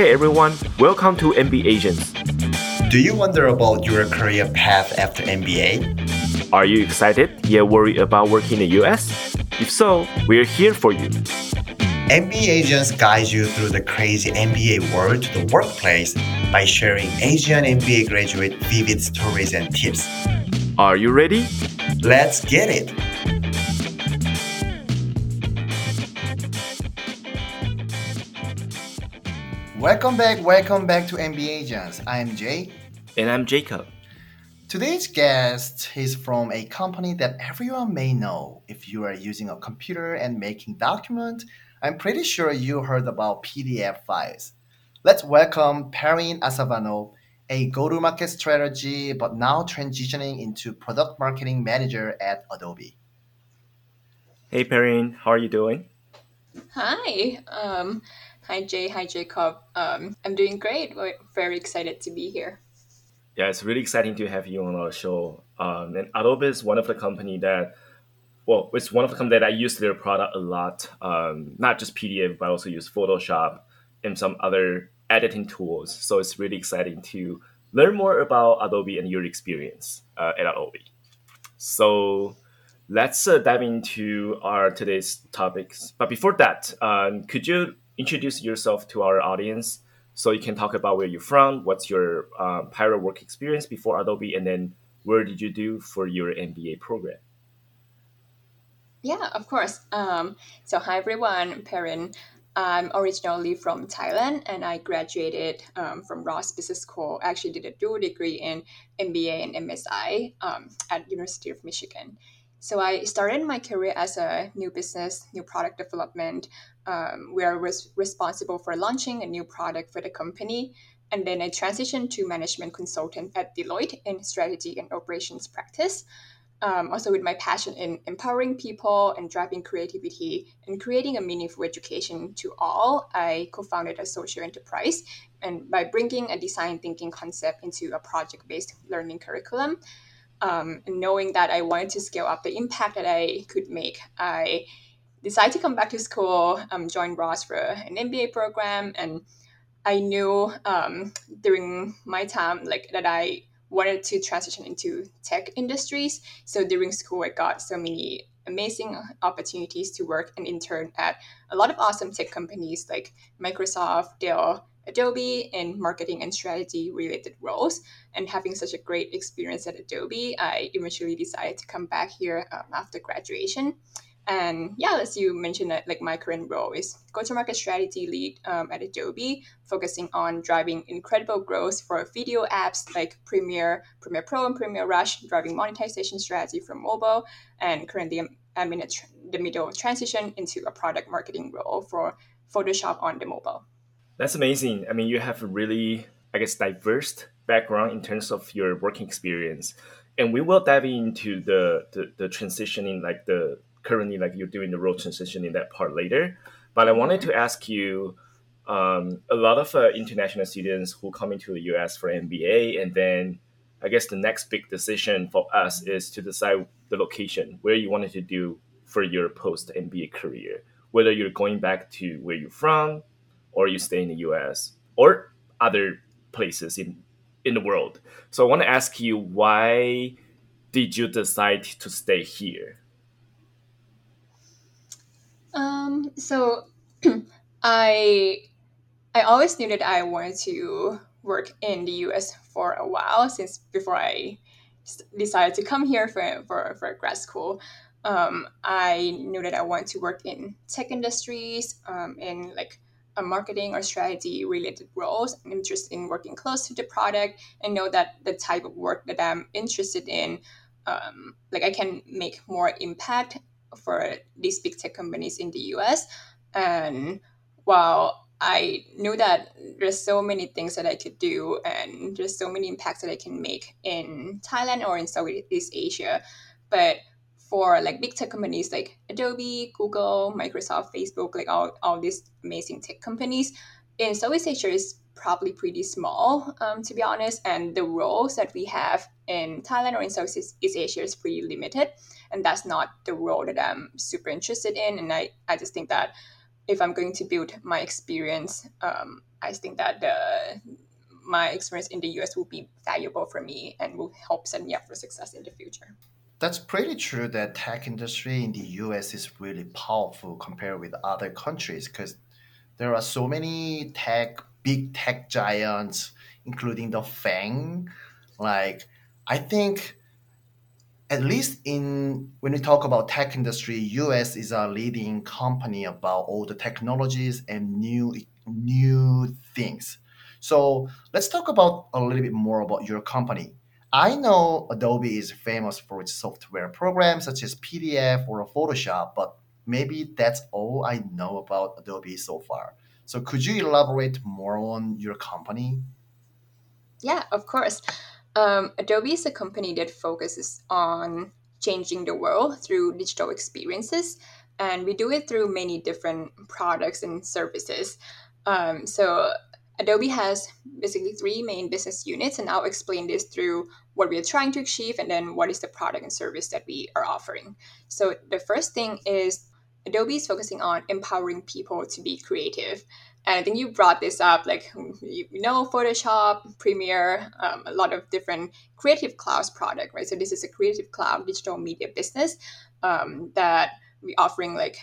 Hey everyone, welcome to MBA Agents. Do you wonder about your career path after MBA? Are you excited yet worried about working in the US? If so, we're here for you. MBA agents guide you through the crazy MBA world to the workplace by sharing Asian MBA graduate vivid stories and tips. Are you ready? Let's get it! Welcome back, welcome back to MBA Agents. I'm Jay. And I'm Jacob. Today's guest is from a company that everyone may know. If you are using a computer and making documents, I'm pretty sure you heard about PDF files. Let's welcome Perrin Asavano, a go-to-market strategy, but now transitioning into product marketing manager at Adobe. Hey Perrin, how are you doing? Hi. Um, hi Jay. Hi Jacob. Um, I'm doing great. We're very excited to be here. Yeah, it's really exciting to have you on our show. Um, and Adobe is one of the company that well, it's one of the companies that I use their product a lot. Um, not just PDF, but also use Photoshop and some other editing tools. So it's really exciting to learn more about Adobe and your experience uh, at Adobe. So let's uh, dive into our today's topics. But before that, um, could you introduce yourself to our audience so you can talk about where you're from, what's your uh, prior work experience before Adobe, and then where did you do for your MBA program? Yeah, of course. Um, so, hi everyone, Perrin. I'm originally from Thailand and I graduated um, from Ross Business School. I actually did a dual degree in MBA and MSI um, at University of Michigan. So I started my career as a new business, new product development, um, where I was responsible for launching a new product for the company. And then I transitioned to management consultant at Deloitte in strategy and operations practice um, also with my passion in empowering people and driving creativity and creating a meaningful education to all, I co-founded a social enterprise. And by bringing a design thinking concept into a project-based learning curriculum, um, knowing that I wanted to scale up the impact that I could make, I decided to come back to school, um, join Ross for an MBA program, and I knew um, during my time like that I wanted to transition into tech industries. So during school, I got so many amazing opportunities to work and intern at a lot of awesome tech companies like Microsoft, Dell, Adobe in marketing and strategy related roles. And having such a great experience at Adobe, I eventually decided to come back here um, after graduation. And yeah, as you mentioned, that like my current role is go-to-market strategy lead um, at Adobe, focusing on driving incredible growth for video apps like Premiere, Premiere Pro, and Premiere Rush, driving monetization strategy for mobile. And currently, I'm, I'm in tr- the middle of transition into a product marketing role for Photoshop on the mobile. That's amazing. I mean, you have a really, I guess, diverse background in terms of your working experience, and we will dive into the the, the transitioning, like the currently like you're doing the role transition in that part later. But I wanted to ask you, um, a lot of uh, international students who come into the US for MBA, and then I guess the next big decision for us is to decide the location where you wanted to do for your post MBA career, whether you're going back to where you're from, or you stay in the US, or other places in in the world. So I want to ask you, why did you decide to stay here? Um, so I I always knew that I wanted to work in the US for a while since before I decided to come here for, for, for grad school. Um, I knew that I wanted to work in tech industries, um, in like a marketing or strategy related roles. I'm interested in working close to the product and know that the type of work that I'm interested in, um, like I can make more impact for these big tech companies in the US. And while I knew that there's so many things that I could do and there's so many impacts that I can make in Thailand or in Southeast Asia. But for like big tech companies like Adobe, Google, Microsoft, Facebook, like all, all these amazing tech companies, in Southeast Asia is probably pretty small, um, to be honest. And the roles that we have in Thailand or in Southeast Asia is pretty limited. And that's not the role that I'm super interested in. And I, I just think that if I'm going to build my experience, um, I think that the my experience in the US will be valuable for me and will help set me up for success in the future. That's pretty true that tech industry in the US is really powerful compared with other countries because there are so many tech big tech giants including the FANG. Like I think at least in when we talk about tech industry, US is a leading company about all the technologies and new new things. So let's talk about a little bit more about your company. I know Adobe is famous for its software programs such as PDF or Photoshop, but maybe that's all I know about Adobe so far. So could you elaborate more on your company? Yeah, of course. Um, Adobe is a company that focuses on changing the world through digital experiences, and we do it through many different products and services. Um, so Adobe has basically three main business units, and I'll explain this through what we are trying to achieve and then what is the product and service that we are offering. So, the first thing is Adobe is focusing on empowering people to be creative. And I think you brought this up, like you know, Photoshop, Premiere, um, a lot of different creative clouds product, right? So this is a creative cloud digital media business um, that we offering like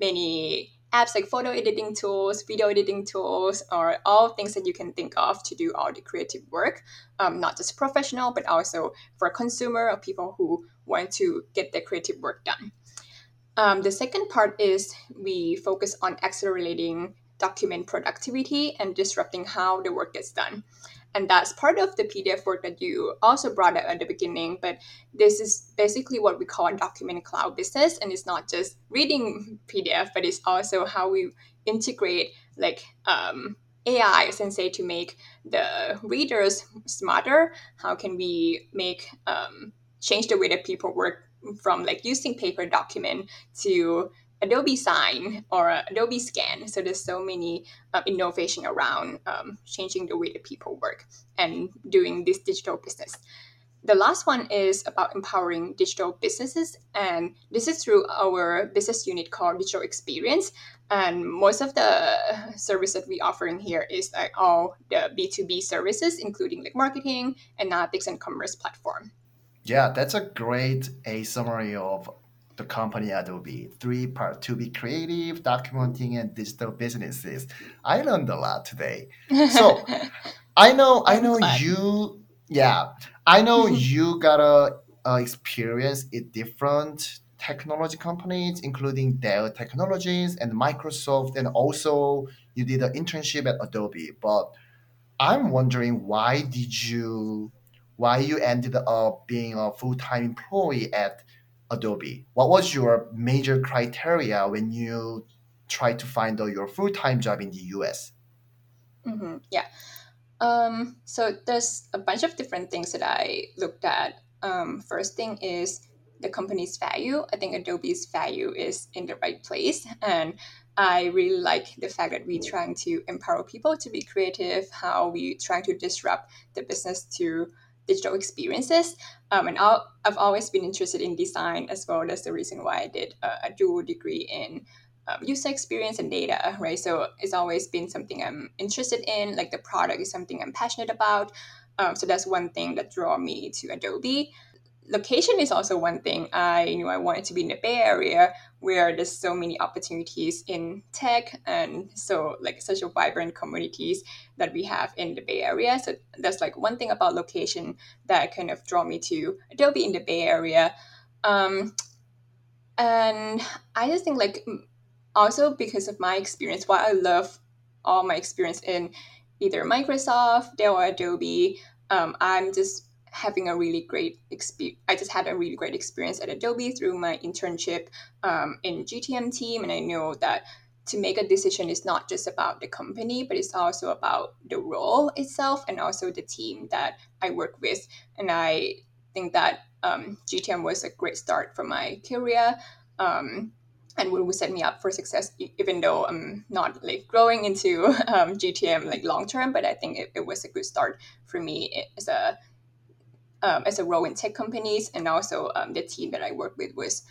many apps like photo editing tools, video editing tools, or all things that you can think of to do all the creative work, um, not just professional, but also for consumer or people who want to get their creative work done. Um, the second part is we focus on accelerating document productivity and disrupting how the work gets done. And that's part of the PDF work that you also brought up at the beginning. But this is basically what we call a document cloud business. And it's not just reading PDF, but it's also how we integrate like um, AI, Sensei, to make the readers smarter. How can we make um, change the way that people work from like using paper document to Adobe Sign or Adobe Scan. So there's so many uh, innovation around um, changing the way that people work and doing this digital business. The last one is about empowering digital businesses, and this is through our business unit called Digital Experience. And most of the service that we offering here is like all the B2B services, including like marketing, analytics, and commerce platform. Yeah, that's a great a summary of the company Adobe. Three part to be creative, documenting, and digital businesses. I learned a lot today. So I know, I know you. Yeah, I know mm-hmm. you got a, a experience in different technology companies, including Dell Technologies and Microsoft, and also you did an internship at Adobe. But I'm wondering why did you why you ended up being a full-time employee at Adobe? What was your major criteria when you tried to find your full time job in the US? Mm-hmm. Yeah. Um, so there's a bunch of different things that I looked at. Um, first thing is the company's value. I think Adobe's value is in the right place. And I really like the fact that we're trying to empower people to be creative, how we're trying to disrupt the business to digital experiences. Um, and i have always been interested in design as well. That's the reason why I did a, a dual degree in um, user experience and data, right? So it's always been something I'm interested in. Like the product is something I'm passionate about. Um, so that's one thing that drew me to Adobe location is also one thing. I knew I wanted to be in the Bay Area where there's so many opportunities in tech and so like such a vibrant communities that we have in the Bay Area. So that's like one thing about location that kind of draw me to Adobe in the Bay Area. Um, and I just think like also because of my experience, why I love all my experience in either Microsoft, Dell, or Adobe, um, I'm just having a really great experience. I just had a really great experience at Adobe through my internship um, in GTM team, and I know that to make a decision is not just about the company, but it's also about the role itself and also the team that I work with. And I think that um, GTM was a great start for my career. Um, and will set me up for success even though i'm not like growing into um, gtm like long term but i think it, it was a good start for me as a um, as a role in tech companies, and also um, the team that I work with was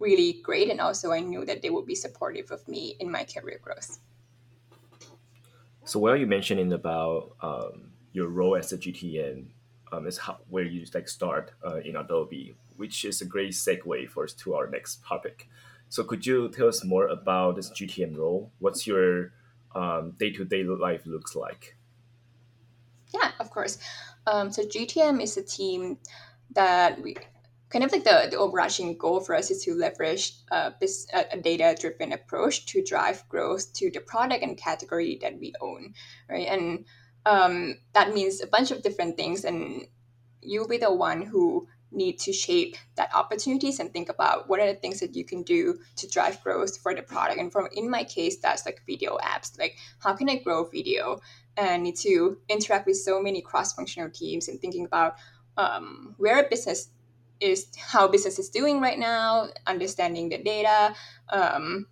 really great. And also, I knew that they would be supportive of me in my career growth. So, while you mentioning about um, your role as a GTM, um, is how, where you like start uh, in Adobe, which is a great segue for us to our next topic. So, could you tell us more about this GTM role? What's your day to day life looks like? Yeah, of course. Um, so GTM is a team that we kind of like the, the overarching goal for us is to leverage uh, a, a data driven approach to drive growth to the product and category that we own, right? And um, that means a bunch of different things, and you'll be the one who need to shape that opportunities and think about what are the things that you can do to drive growth for the product and from in my case that's like video apps like how can i grow video and need to interact with so many cross-functional teams and thinking about um, where a business is how business is doing right now, understanding the data, um,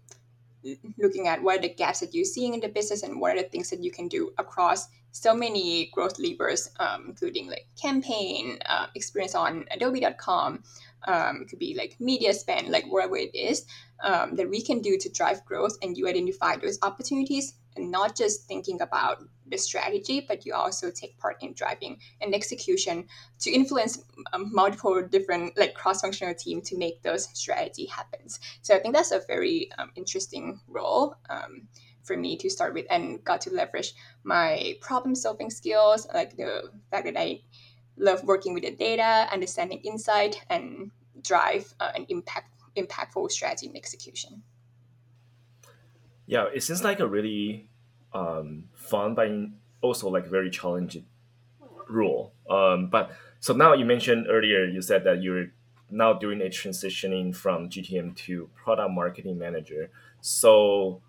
looking at what are the gaps that you're seeing in the business and what are the things that you can do across so many growth levers, um, including like campaign, uh, experience on adobe.com. Um, it could be like media spend, like whatever it is um, that we can do to drive growth and you identify those opportunities and not just thinking about the strategy, but you also take part in driving and execution to influence um, multiple different like cross-functional team to make those strategy happens. So I think that's a very um, interesting role um, for me to start with, and got to leverage my problem-solving skills, like the fact that I love working with the data, understanding insight, and drive uh, an impact impactful strategy and execution. Yeah, it seems like a really um, fun but also like very challenging role. Um, but so now you mentioned earlier, you said that you're now doing a transitioning from GTM to product marketing manager. So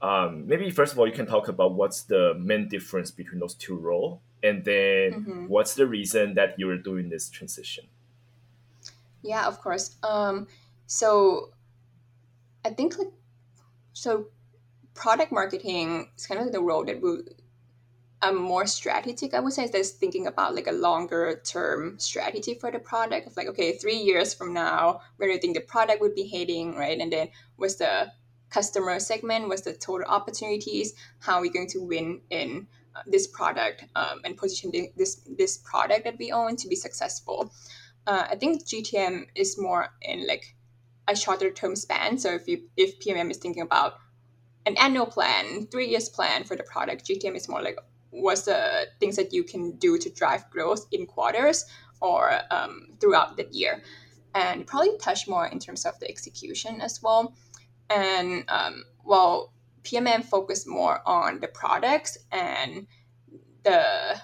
um, maybe first of all, you can talk about what's the main difference between those two roles, and then mm-hmm. what's the reason that you're doing this transition. Yeah, of course. Um, so I think like so product marketing is kind of like the role that will um, more strategic, I would say, that's thinking about like a longer term strategy for the product of like, okay, three years from now, where do you think the product would be heading, right? And then what's the customer segment, what's the total opportunities, how are we going to win in this product um, and position this this product that we own to be successful. Uh, I think GTM is more in like a shorter term span. So if you if PMM is thinking about an annual plan, three years plan for the product. GTM is more like what's the things that you can do to drive growth in quarters or um, throughout the year, and probably touch more in terms of the execution as well. And um, while PMM focus more on the products and the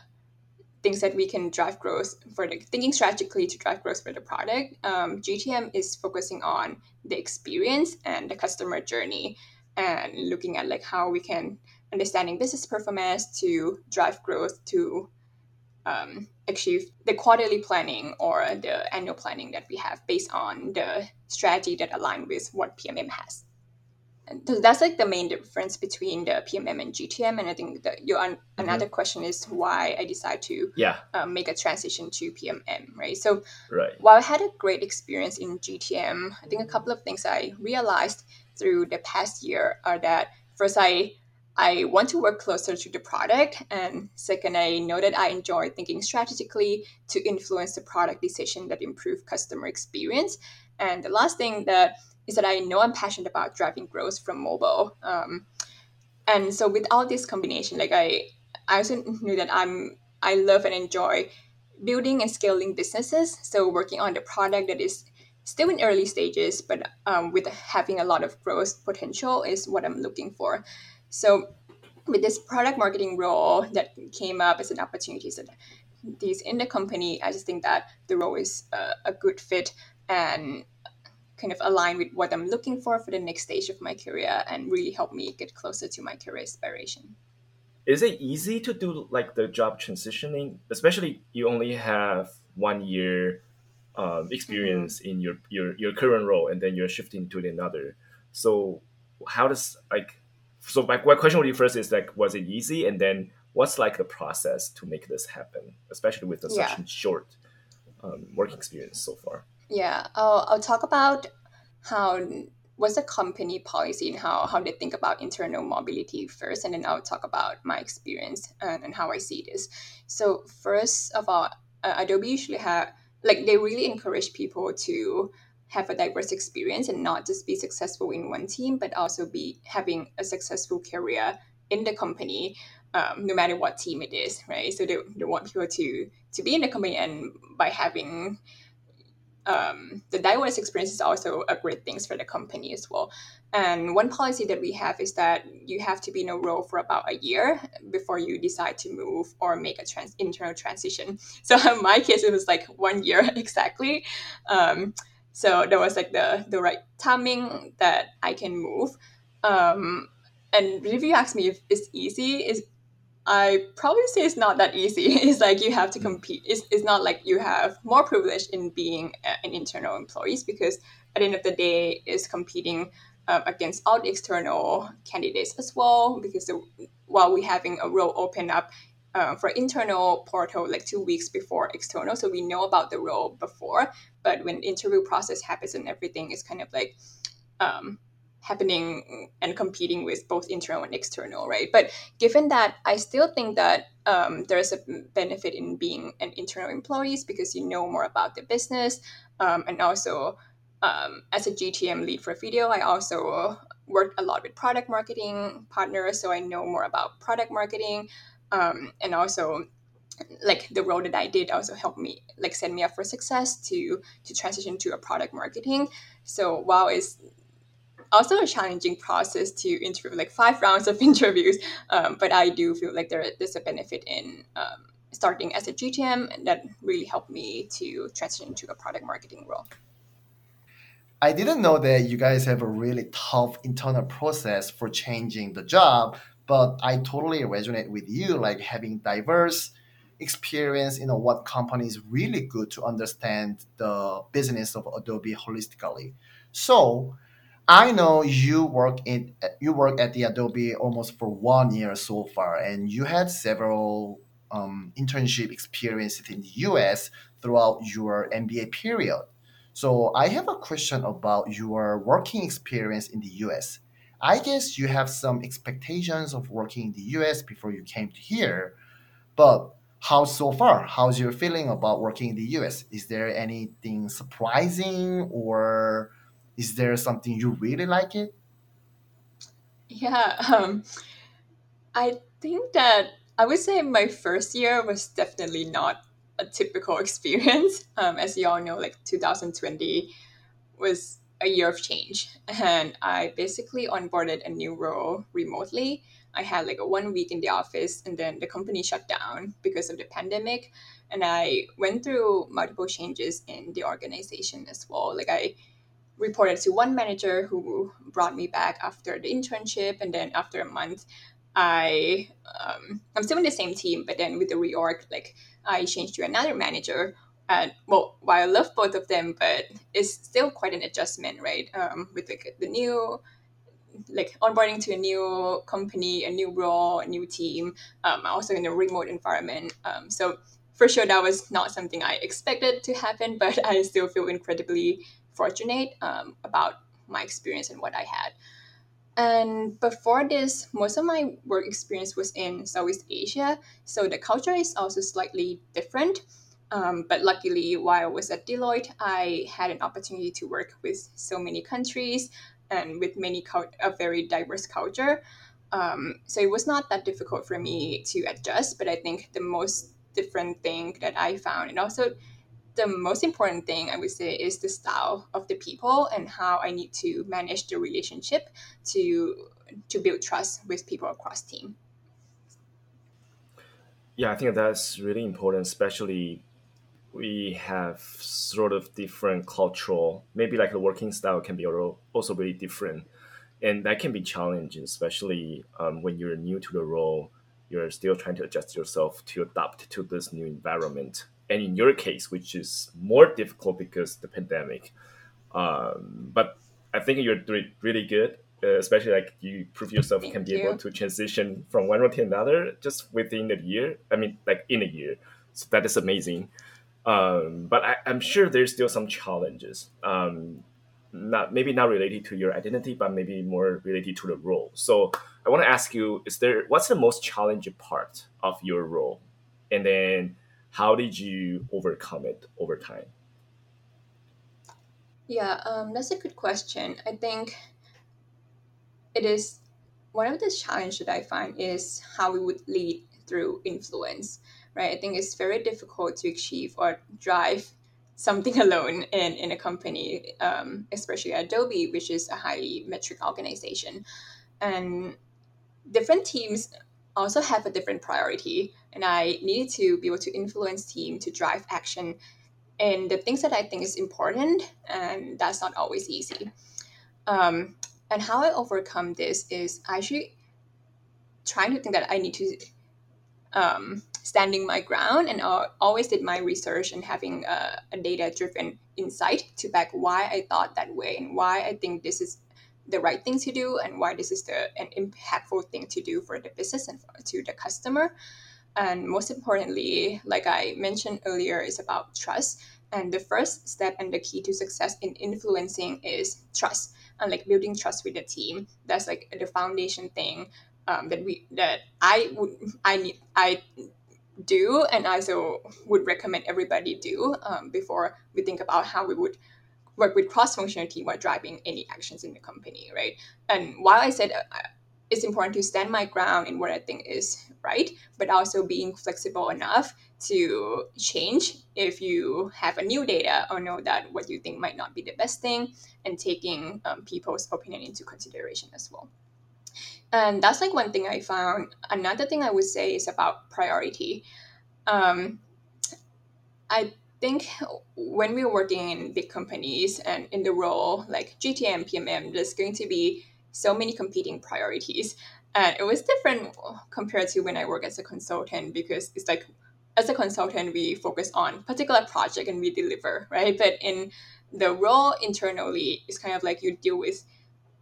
things that we can drive growth for the thinking strategically to drive growth for the product. Um, GTM is focusing on the experience and the customer journey and looking at like how we can understanding business performance to drive growth to um, achieve the quarterly planning or the annual planning that we have based on the strategy that align with what PMM has. And that's like the main difference between the PMM and GTM. And I think that your mm-hmm. another question is why I decided to yeah. Um, make a transition to PMM, right? So right. while I had a great experience in GTM, I think a couple of things I realized through the past year are that first I I want to work closer to the product and second I know that I enjoy thinking strategically to influence the product decision that improve customer experience and the last thing that is that I know I'm passionate about driving growth from mobile um, and so with all this combination like I I also knew that I'm I love and enjoy building and scaling businesses so working on the product that is still in early stages, but um, with having a lot of growth potential is what I'm looking for. So with this product marketing role that came up as an opportunity so these in the company, I just think that the role is a, a good fit and kind of align with what I'm looking for for the next stage of my career and really help me get closer to my career aspiration. Is it easy to do like the job transitioning, especially you only have one year um, experience mm-hmm. in your, your your current role and then you're shifting to another so how does like so my, my question with you first is like was it easy and then what's like the process to make this happen especially with yeah. such short um, working experience so far yeah I'll, I'll talk about how what's the company policy and how how they think about internal mobility first, and then I'll talk about my experience and, and how I see this. So first of all, uh, Adobe usually have like they really encourage people to have a diverse experience and not just be successful in one team, but also be having a successful career in the company, um, no matter what team it is, right? So they, they want people to to be in the company and by having um, the diverse experience is also a great thing for the company as well. And one policy that we have is that you have to be in a role for about a year before you decide to move or make a trans- internal transition. So in my case, it was like one year exactly. Um, so that was like the the right timing that I can move. Um, and if you ask me if it's easy, is I probably say it's not that easy. It's like you have to compete. It's, it's not like you have more privilege in being an internal employees because at the end of the day, is competing um, against all the external candidates as well. Because the, while we're having a role open up uh, for internal portal like two weeks before external, so we know about the role before. But when interview process happens and everything, is kind of like um, happening and competing with both internal and external, right? But given that, I still think that um, there's a benefit in being an internal employees because you know more about the business, um, and also um, as a GTM lead for video, I also worked a lot with product marketing partners, so I know more about product marketing, um, and also like the role that I did also helped me like set me up for success to to transition to a product marketing. So while it's also a challenging process to interview, like five rounds of interviews. Um, but I do feel like there is a benefit in um, starting as a GTM that really helped me to transition to a product marketing role. I didn't know that you guys have a really tough internal process for changing the job, but I totally resonate with you, like having diverse experience, you know, what company is really good to understand the business of Adobe holistically. So I know you work in you work at the Adobe almost for one year so far, and you had several um, internship experiences in the U.S. throughout your MBA period. So I have a question about your working experience in the U.S. I guess you have some expectations of working in the U.S. before you came to here, but how so far? How's your feeling about working in the U.S.? Is there anything surprising or is there something you really like it? Yeah, um, I think that I would say my first year was definitely not a typical experience. Um, as you all know, like 2020 was a year of change, and I basically onboarded a new role remotely. I had like a one week in the office, and then the company shut down because of the pandemic, and I went through multiple changes in the organization as well. Like I reported to one manager who brought me back after the internship, and then after a month, I um, I'm still in the same team, but then with the reorg, like I changed to another manager. And well, while I love both of them, but it's still quite an adjustment, right? Um, with like the new like onboarding to a new company, a new role, a new team, um, also in a remote environment. Um, so for sure, that was not something I expected to happen, but I still feel incredibly fortunate um, about my experience and what I had. And before this, most of my work experience was in Southeast Asia, so the culture is also slightly different. Um, but luckily, while I was at Deloitte, I had an opportunity to work with so many countries and with many a very diverse culture. Um, so it was not that difficult for me to adjust. But I think the most different thing that I found, and also the most important thing I would say is the style of the people and how I need to manage the relationship to to build trust with people across team. Yeah, I think that's really important, especially we have sort of different cultural, maybe like the working style can be also really different. And that can be challenging, especially um, when you're new to the role. You're still trying to adjust yourself to adapt to this new environment and in your case, which is more difficult because the pandemic. Um, but I think you're doing really good, uh, especially like you prove yourself Thank can be you. able to transition from one role to another just within a year. I mean, like in a year. So that is amazing. Um, but I, am sure there's still some challenges. Um, not maybe not related to your identity, but maybe more related to the role. So I want to ask you: Is there what's the most challenging part of your role, and then how did you overcome it over time? Yeah, um, that's a good question. I think it is one of the challenges that I find is how we would lead through influence, right? I think it's very difficult to achieve or drive something alone in, in a company, um, especially Adobe, which is a highly metric organization. And different teams also have a different priority. And I needed to be able to influence team to drive action and the things that I think is important, and that's not always easy. Um, and how I overcome this is actually trying to think that I need to um, standing my ground and uh, always did my research and having a, a data driven insight to back why I thought that way and why I think this is the right thing to do and why this is the an impactful thing to do for the business and for, to the customer. And most importantly, like I mentioned earlier, is about trust. And the first step and the key to success in influencing is trust and like building trust with the team. That's like the foundation thing um, that we that I would I need I do and I so would recommend everybody do um, before we think about how we would work with cross-functional team while driving any actions in the company, right? And while I said uh, it's important to stand my ground in what I think is right, but also being flexible enough to change if you have a new data or know that what you think might not be the best thing and taking um, people's opinion into consideration as well. And that's like one thing I found. Another thing I would say is about priority. Um, I think when we're working in big companies and in the role like GTM, PMM, there's going to be so many competing priorities. And it was different compared to when I work as a consultant because it's like as a consultant we focus on particular project and we deliver, right? But in the role internally, it's kind of like you deal with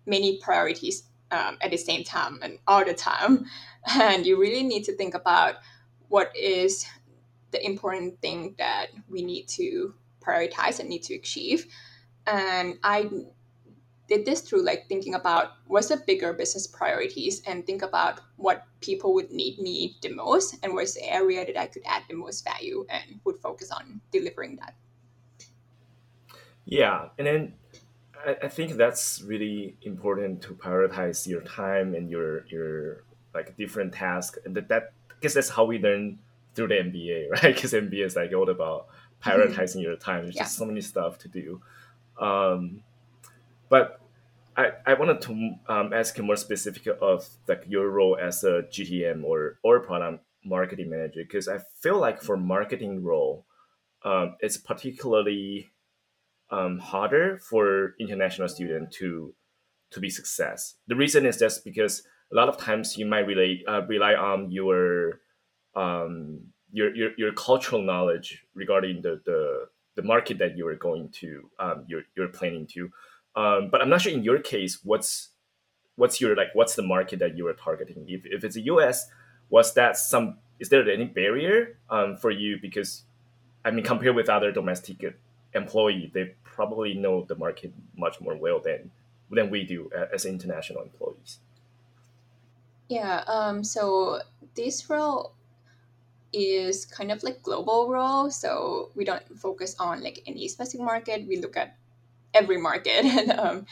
many priorities um, at the same time and all the time. And you really need to think about what is the important thing that we need to prioritize and need to achieve. And I did this through like thinking about what's the bigger business priorities and think about what people would need me the most and what's the area that I could add the most value and would focus on delivering that. Yeah. And then I, I think that's really important to prioritize your time and your your like different tasks. And that, that I guess that's how we learn through the MBA, right? Because MBA is like all about mm-hmm. prioritizing your time. There's yeah. just so many stuff to do. Um, but I, I wanted to um, ask you more specific of like your role as a GTM or or product marketing manager because I feel like for marketing role, um, it's particularly um, harder for international student to to be success. The reason is just because a lot of times you might relate uh, rely on your um, your, your your cultural knowledge regarding the the, the market that you are going to um, you're you're planning to. Um, but I'm not sure in your case what's what's your like what's the market that you are targeting. If if it's the US, was that some is there any barrier um, for you because I mean compared with other domestic employee, they probably know the market much more well than than we do as international employees. Yeah. Um, so this role is kind of like global role. So we don't focus on like any specific market. We look at every market, and um,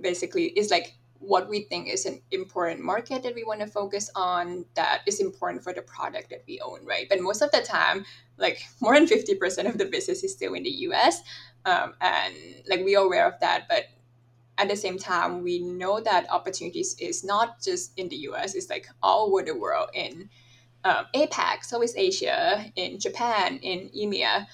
basically, it's like what we think is an important market that we want to focus on that is important for the product that we own, right? But most of the time, like more than 50% of the business is still in the US. Um, and like we are aware of that, but at the same time, we know that opportunities is not just in the US, it's like all over the world in um, APAC, Southeast Asia, in Japan, in EMEA.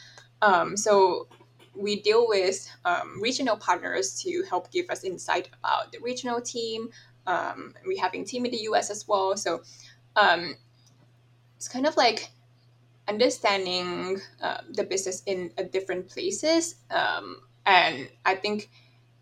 Um, so we deal with um, regional partners to help give us insight about the regional team. Um, we having team in the US as well. So um, it's kind of like understanding uh, the business in uh, different places. Um, and I think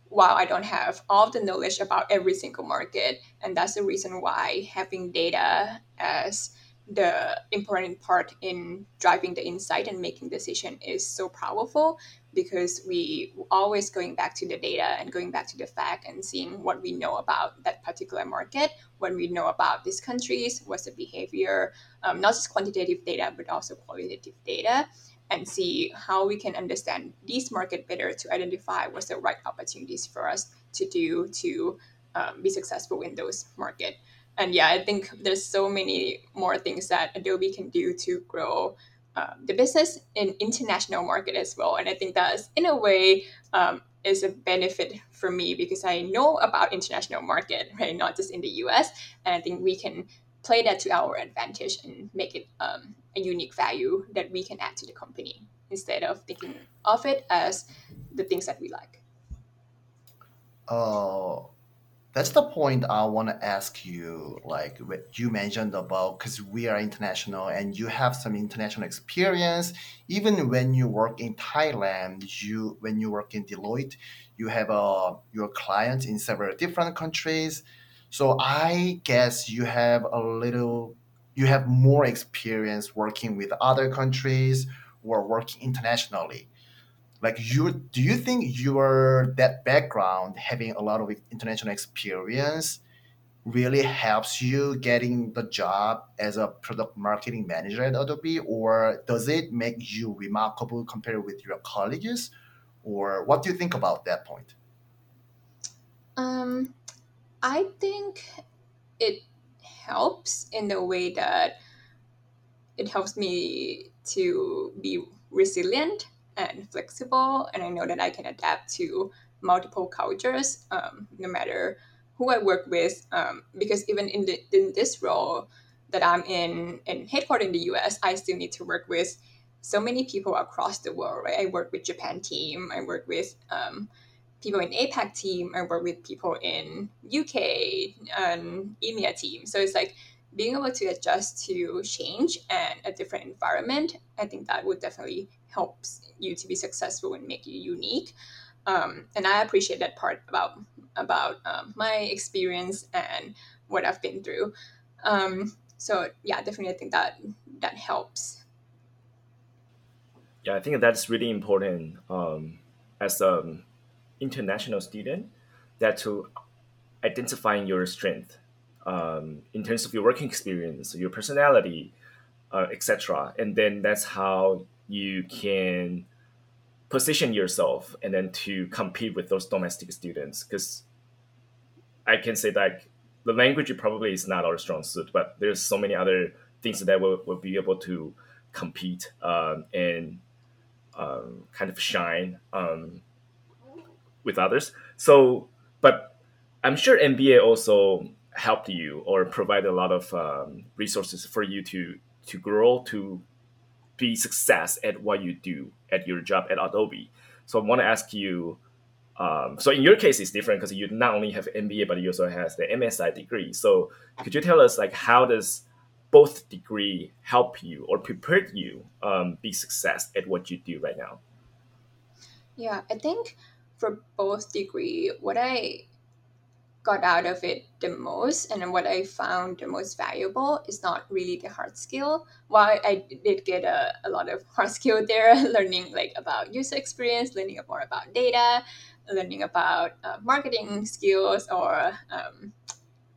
while I don't have all the knowledge about every single market, and that's the reason why having data as the important part in driving the insight and making decision is so powerful because we always going back to the data and going back to the fact and seeing what we know about that particular market what we know about these countries what's the behavior um, not just quantitative data but also qualitative data and see how we can understand these market better to identify what's the right opportunities for us to do to um, be successful in those market and yeah, I think there's so many more things that Adobe can do to grow um, the business in international market as well. And I think that's in a way um, is a benefit for me because I know about international market, right? Not just in the US. And I think we can play that to our advantage and make it um, a unique value that we can add to the company instead of thinking of it as the things that we like. Oh, that's the point I want to ask you. Like you mentioned about, because we are international and you have some international experience. Even when you work in Thailand, you when you work in Deloitte, you have uh, your clients in several different countries. So I guess you have a little, you have more experience working with other countries or working internationally like you do you think your that background having a lot of international experience really helps you getting the job as a product marketing manager at adobe? Or does it make you remarkable compared with your colleagues? Or what do you think about that point? Um, i think it helps in the way that it helps me to be resilient and flexible, and I know that I can adapt to multiple cultures, um, no matter who I work with. Um, because even in the, in this role that I'm in in headquarters in the U.S., I still need to work with so many people across the world. Right, I work with Japan team, I work with um, people in APAC team, I work with people in UK and EMEA team. So it's like being able to adjust to change and a different environment. I think that would definitely helps you to be successful and make you unique. Um, and I appreciate that part about about um, my experience and what I've been through. Um, so yeah, definitely I think that that helps. Yeah, I think that's really important um, as an international student that to identifying your strength um, in terms of your working experience, your personality, uh, etc. And then that's how you can position yourself and then to compete with those domestic students. Because i can say that the language probably is not our strong suit but there's so many other things that will, will be able to compete um, and um, kind of shine um, with others. So but i'm sure mba also helped you or provide a lot of um, resources for you to to grow to be success at what you do at your job at Adobe. So I want to ask you. Um, so in your case, it's different because you not only have MBA, but you also have the MSI degree. So could you tell us like how does both degree help you or prepare you um, be success at what you do right now? Yeah, I think for both degree, what I got out of it the most and what I found the most valuable is not really the hard skill. While I did get a, a lot of hard skill there, learning like about user experience, learning more about data, learning about uh, marketing skills or um,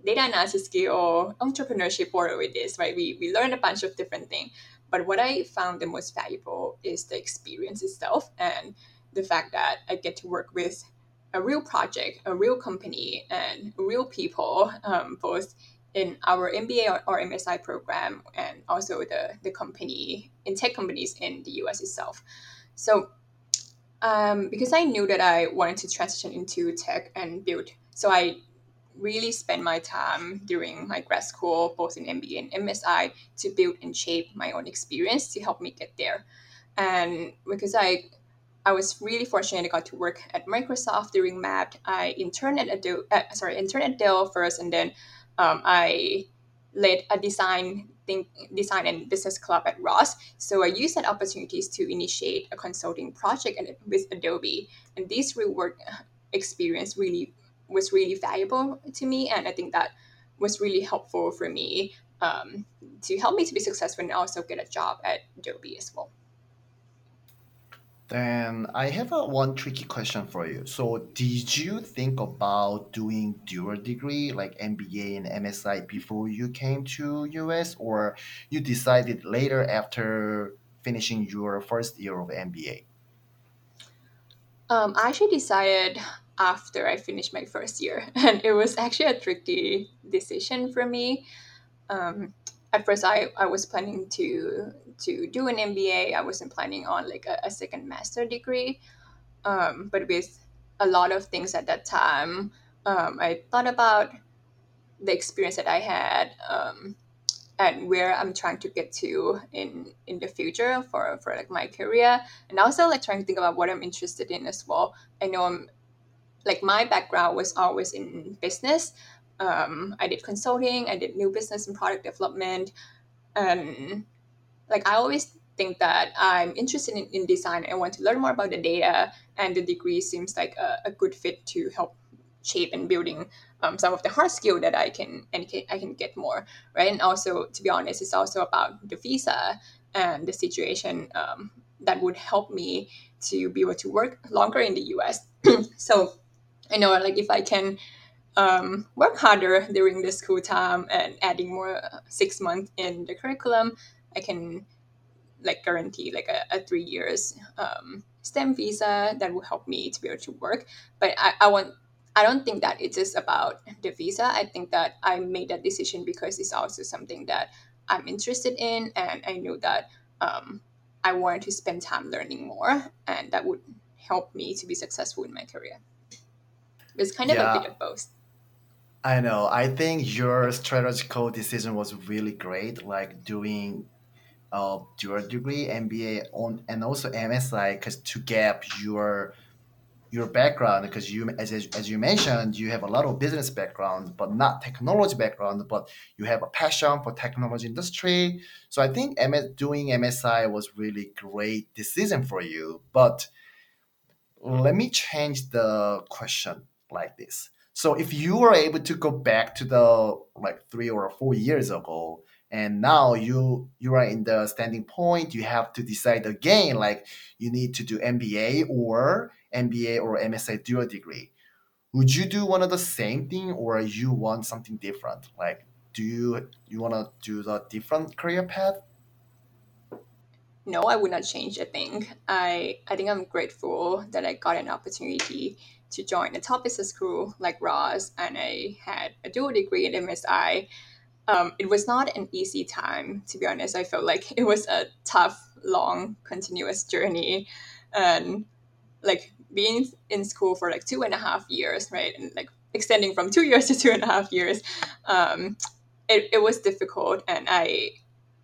data analysis skill, entrepreneurship or with this, right? We, we learned a bunch of different things. But what I found the most valuable is the experience itself and the fact that I get to work with a real project, a real company, and real people, um, both in our MBA or, or, MSI program, and also the the company in tech companies in the US itself. So, um, because I knew that I wanted to transition into tech and build, so I really spent my time during my grad school, both in MBA and MSI, to build and shape my own experience to help me get there. And because I I was really fortunate I got to work at Microsoft during MAP. I interned at Adobe, uh, sorry, interned at Dell first, and then um, I led a design think design and business club at Ross. So I used that opportunities to initiate a consulting project with Adobe, and this real work experience really was really valuable to me, and I think that was really helpful for me um, to help me to be successful and also get a job at Adobe as well. Then I have a one tricky question for you. So, did you think about doing dual degree like MBA and MSI before you came to US, or you decided later after finishing your first year of MBA? Um, I actually decided after I finished my first year, and it was actually a tricky decision for me. Um, at first I, I was planning to to do an MBA. I wasn't planning on like a, a second master degree. Um, but with a lot of things at that time, um, I thought about the experience that I had um, and where I'm trying to get to in in the future for for like my career, and also like trying to think about what I'm interested in as well. I know I'm like my background was always in business, um, I did consulting, I did new business and product development. And like I always think that I'm interested in, in design and want to learn more about the data and the degree seems like a, a good fit to help shape and building um, some of the hard skill that I can and I can get more right and also to be honest it's also about the visa and the situation um, that would help me to be able to work longer in the US so I know like if I can um, work harder during the school time and adding more uh, six months in the curriculum, I can like guarantee like a, a three years um, STEM visa that will help me to be able to work. But I, I want I don't think that it is just about the visa. I think that I made that decision because it's also something that I'm interested in, and I knew that um, I wanted to spend time learning more, and that would help me to be successful in my career. It's kind of yeah. a bit of both. I know. I think your strategical decision was really great, like doing uh, a dual degree MBA on and also MSI, because to gap your your background, because you as, as you mentioned, you have a lot of business background, but not technology background, but you have a passion for technology industry. So I think MS, doing MSI was really great decision for you. But let me change the question like this so if you were able to go back to the like three or four years ago, and now you you are in the standing point, you have to decide again, like you need to do MBA or MBA or MSI dual degree. Would you do one of the same thing, or you want something different? Like, do you you want to do the different career path? No, I would not change a thing. I I think I'm grateful that I got an opportunity to join a top business school like Ross, and I had a dual degree in MSI. Um, it was not an easy time, to be honest. I felt like it was a tough, long, continuous journey, and like being in school for like two and a half years, right, and like extending from two years to two and a half years, um, it, it was difficult, and I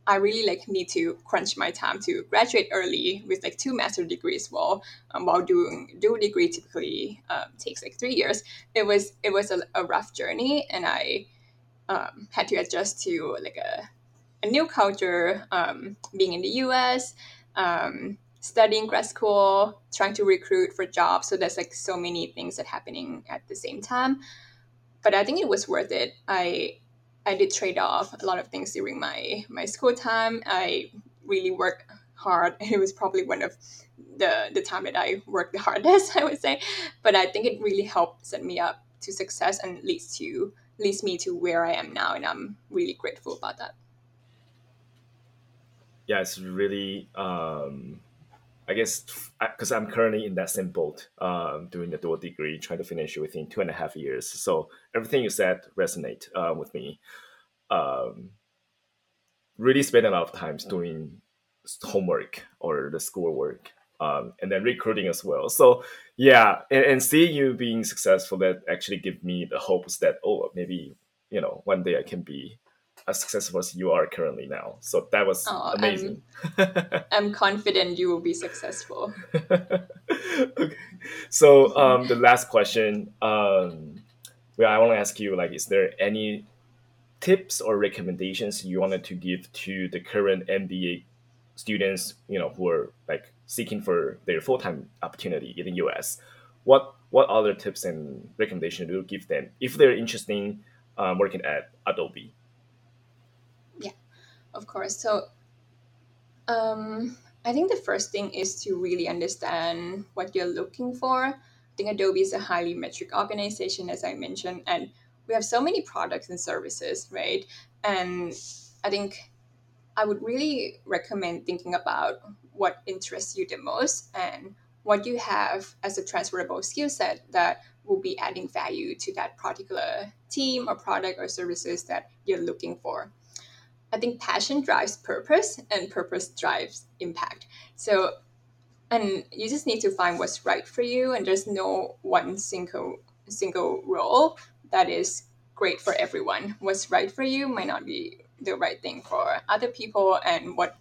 I really like need to crunch my time to graduate early with like two master degrees. Well, um, while doing dual degree typically um, takes like three years. It was it was a, a rough journey, and I um, had to adjust to like a, a new culture, um, being in the U.S., um, studying grad school, trying to recruit for jobs. So there's like so many things that happening at the same time. But I think it was worth it. I I did trade off a lot of things during my my school time. I really worked hard. And it was probably one of the the time that I worked the hardest, I would say. But I think it really helped set me up to success and leads to leads me to where I am now, and I'm really grateful about that. Yeah, it's really um, I guess because I'm currently in that same boat, um, doing the dual degree, trying to finish within two and a half years. So everything you said resonate uh, with me. Um, really spend a lot of times doing homework or the schoolwork, um, and then recruiting as well. So yeah, and, and seeing you being successful, that actually give me the hopes that oh maybe you know one day I can be as successful as you are currently now. So that was oh, amazing. I'm, I'm, confident you will be successful. okay. So um, the last question, um, well, I want to ask you, like, is there any tips or recommendations you wanted to give to the current MBA students, you know, who are like seeking for their full time opportunity in the US? What what other tips and recommendations do you give them if they're interested in um, working at Adobe? Yeah, of course. So, um, I think the first thing is to really understand what you're looking for. I think Adobe is a highly metric organization, as I mentioned, and we have so many products and services, right? And I think I would really recommend thinking about what interests you the most and what you have as a transferable skill set that will be adding value to that particular team or product or services that you're looking for. I think passion drives purpose and purpose drives impact. So, and you just need to find what's right for you, and there's no one single single role that is great for everyone. What's right for you might not be the right thing for other people, and what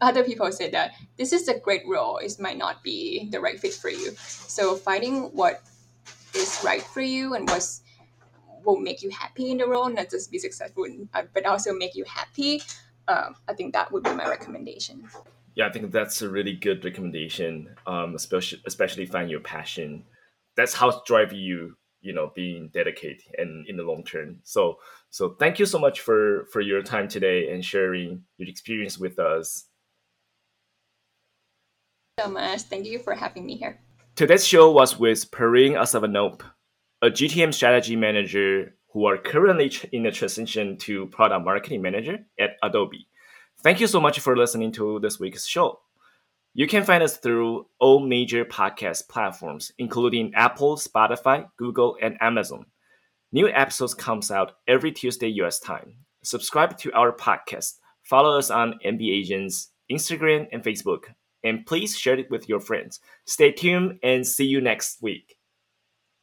other people say that this is a great role, it might not be the right fit for you. So finding what is right for you and what's will make you happy in the role, not just be successful, uh, but also make you happy. Um, I think that would be my recommendation. Yeah, I think that's a really good recommendation. Um, especially especially find your passion. That's how to drive you you know being dedicated and in the long term so so thank you so much for for your time today and sharing your experience with us so much thank you for having me here today's show was with Perrine Asavanope, a GTM strategy manager who are currently in the transition to product marketing manager at Adobe. Thank you so much for listening to this week's show. You can find us through all major podcast platforms, including Apple, Spotify, Google, and Amazon. New episodes comes out every Tuesday US time. Subscribe to our podcast. Follow us on MBA Agents, Instagram, and Facebook. And please share it with your friends. Stay tuned and see you next week.